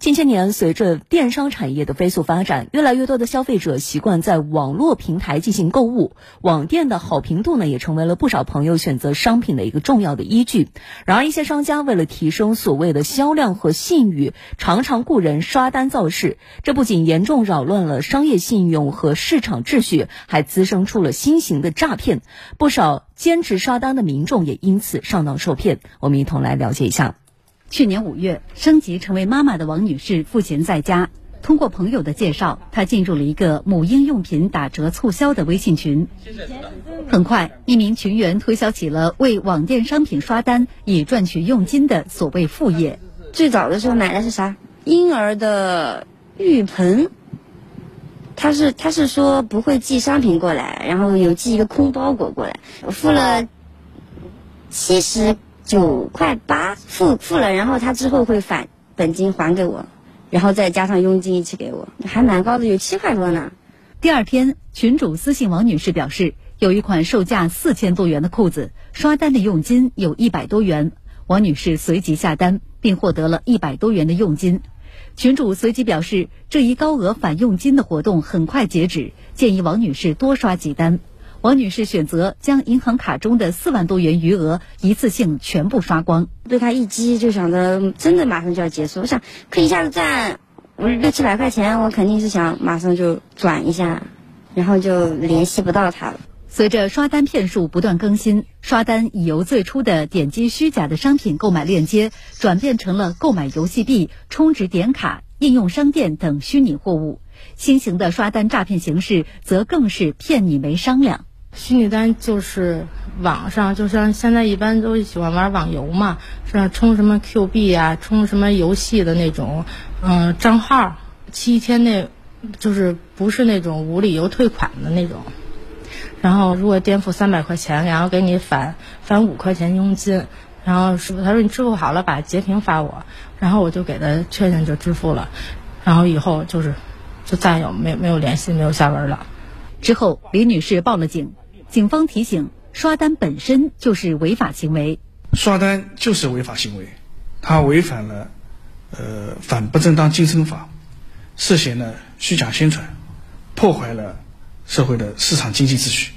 近些年，随着电商产业的飞速发展，越来越多的消费者习惯在网络平台进行购物，网店的好评度呢，也成为了不少朋友选择商品的一个重要的依据。然而，一些商家为了提升所谓的销量和信誉，常常雇人刷单造势，这不仅严重扰乱了商业信用和市场秩序，还滋生出了新型的诈骗。不少兼职刷单的民众也因此上当受骗。我们一同来了解一下。去年五月，升级成为妈妈的王女士赋闲在家，通过朋友的介绍，她进入了一个母婴用品打折促销的微信群。很快，一名群员推销起了为网店商品刷单以赚取佣金的所谓副业。最早的时候买的是啥？婴儿的浴盆。他是他是说不会寄商品过来，然后有寄一个空包裹过来，我付了七十。九块八付付了，然后他之后会返本金还给我，然后再加上佣金一起给我，还蛮高的，有七块多呢。第二天，群主私信王女士表示，有一款售价四千多元的裤子，刷单的佣金有一百多元。王女士随即下单，并获得了一百多元的佣金。群主随即表示，这一高额返佣金的活动很快截止，建议王女士多刷几单。王女士选择将银行卡中的四万多元余额一次性全部刷光。对他一激就想着真的马上就要结束，我想可以一下子赚六七百块钱，我肯定是想马上就转一下，然后就联系不到他了。随着刷单骗术不断更新，刷单已由最初的点击虚假的商品购买链接，转变成了购买游戏币、充值点卡、应用商店等虚拟货物。新型的刷单诈骗形式则更是骗你没商量。虚拟单就是网上，就像现在一般都喜欢玩网游嘛，是充什么 Q 币啊，充什么游戏的那种，嗯，账号七天内就是不是那种无理由退款的那种，然后如果垫付三百块钱，然后给你返返五块钱佣金，然后说他说你支付好了，把截屏发我，然后我就给他确认就支付了，然后以后就是就再有没没有联系，没有下文了。之后，李女士报了警。警方提醒：刷单本身就是违法行为。刷单就是违法行为，它违反了呃反不正当竞争法，涉嫌了虚假宣传，破坏了社会的市场经济秩序。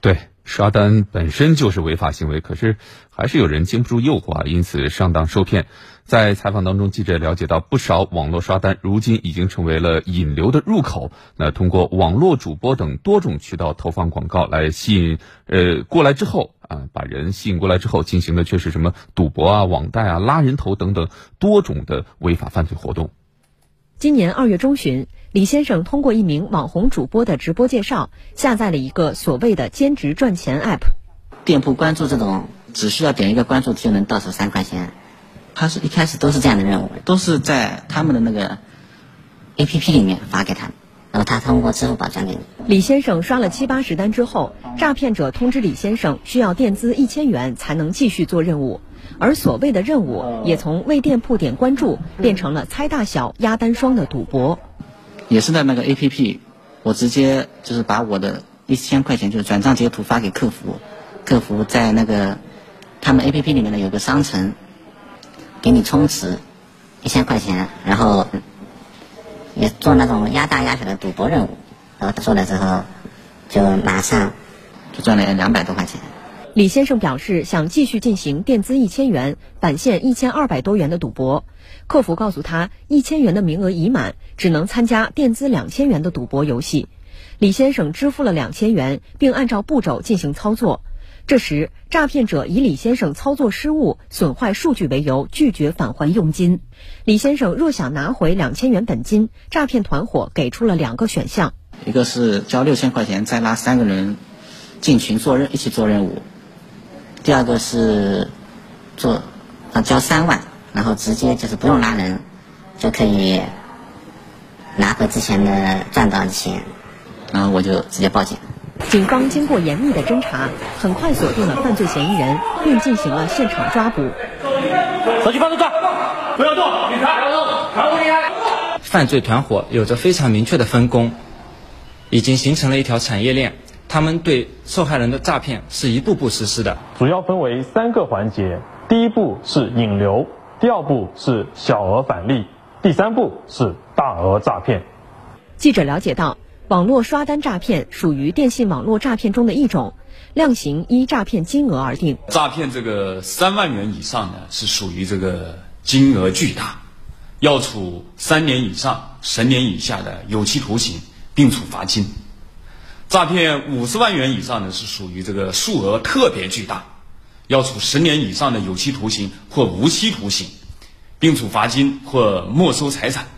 对。刷单本身就是违法行为，可是还是有人经不住诱惑啊，因此上当受骗。在采访当中，记者了解到，不少网络刷单如今已经成为了引流的入口。那通过网络主播等多种渠道投放广告来吸引呃过来之后啊，把人吸引过来之后，进行的却是什么赌博啊、网贷啊、拉人头等等多种的违法犯罪活动。今年二月中旬，李先生通过一名网红主播的直播介绍，下载了一个所谓的兼职赚钱 App。店铺关注这种，只需要点一个关注就能到手三块钱。他是一开始都是这样的任务，都是在他们的那个 APP 里面发给他，然后他通过支付宝转给你。李先生刷了七八十单之后，诈骗者通知李先生需要垫资一千元才能继续做任务。而所谓的任务也从为店铺点关注变成了猜大小、压单双的赌博。也是在那个 A P P，我直接就是把我的一千块钱就是转账截图发给客服，客服在那个他们 A P P 里面呢有个商城，给你充值一千块钱，然后也做那种压大压小的赌博任务，然后做了之后就马上就赚了两百多块钱。李先生表示，想继续进行垫资一千元、返现一千二百多元的赌博。客服告诉他，一千元的名额已满，只能参加垫资两千元的赌博游戏。李先生支付了两千元，并按照步骤进行操作。这时，诈骗者以李先生操作失误、损坏数据为由，拒绝返还佣金。李先生若想拿回两千元本金，诈骗团伙给出了两个选项：一个是交六千块钱，再拉三个人进群做任一起做任务。第二个是做啊交三万，然后直接就是不用拉人，就可以拿回之前的赚到的钱，然后我就直接报警。警方经过严密的侦查，很快锁定了犯罪嫌疑人，并进行了现场抓捕。手机放动，不要动，警察，不要动，全部离开。犯罪团伙有着非常明确的分工，已经形成了一条产业链。他们对受害人的诈骗是一步步实施的，主要分为三个环节。第一步是引流，第二步是小额返利，第三步是大额诈骗。记者了解到，网络刷单诈骗属于电信网络诈骗中的一种，量刑依诈骗金额而定。诈骗这个三万元以上呢，是属于这个金额巨大，要处三年以上十年以下的有期徒刑，并处罚金。诈骗五十万元以上呢，是属于这个数额特别巨大，要处十年以上的有期徒刑或无期徒刑，并处罚金或没收财产。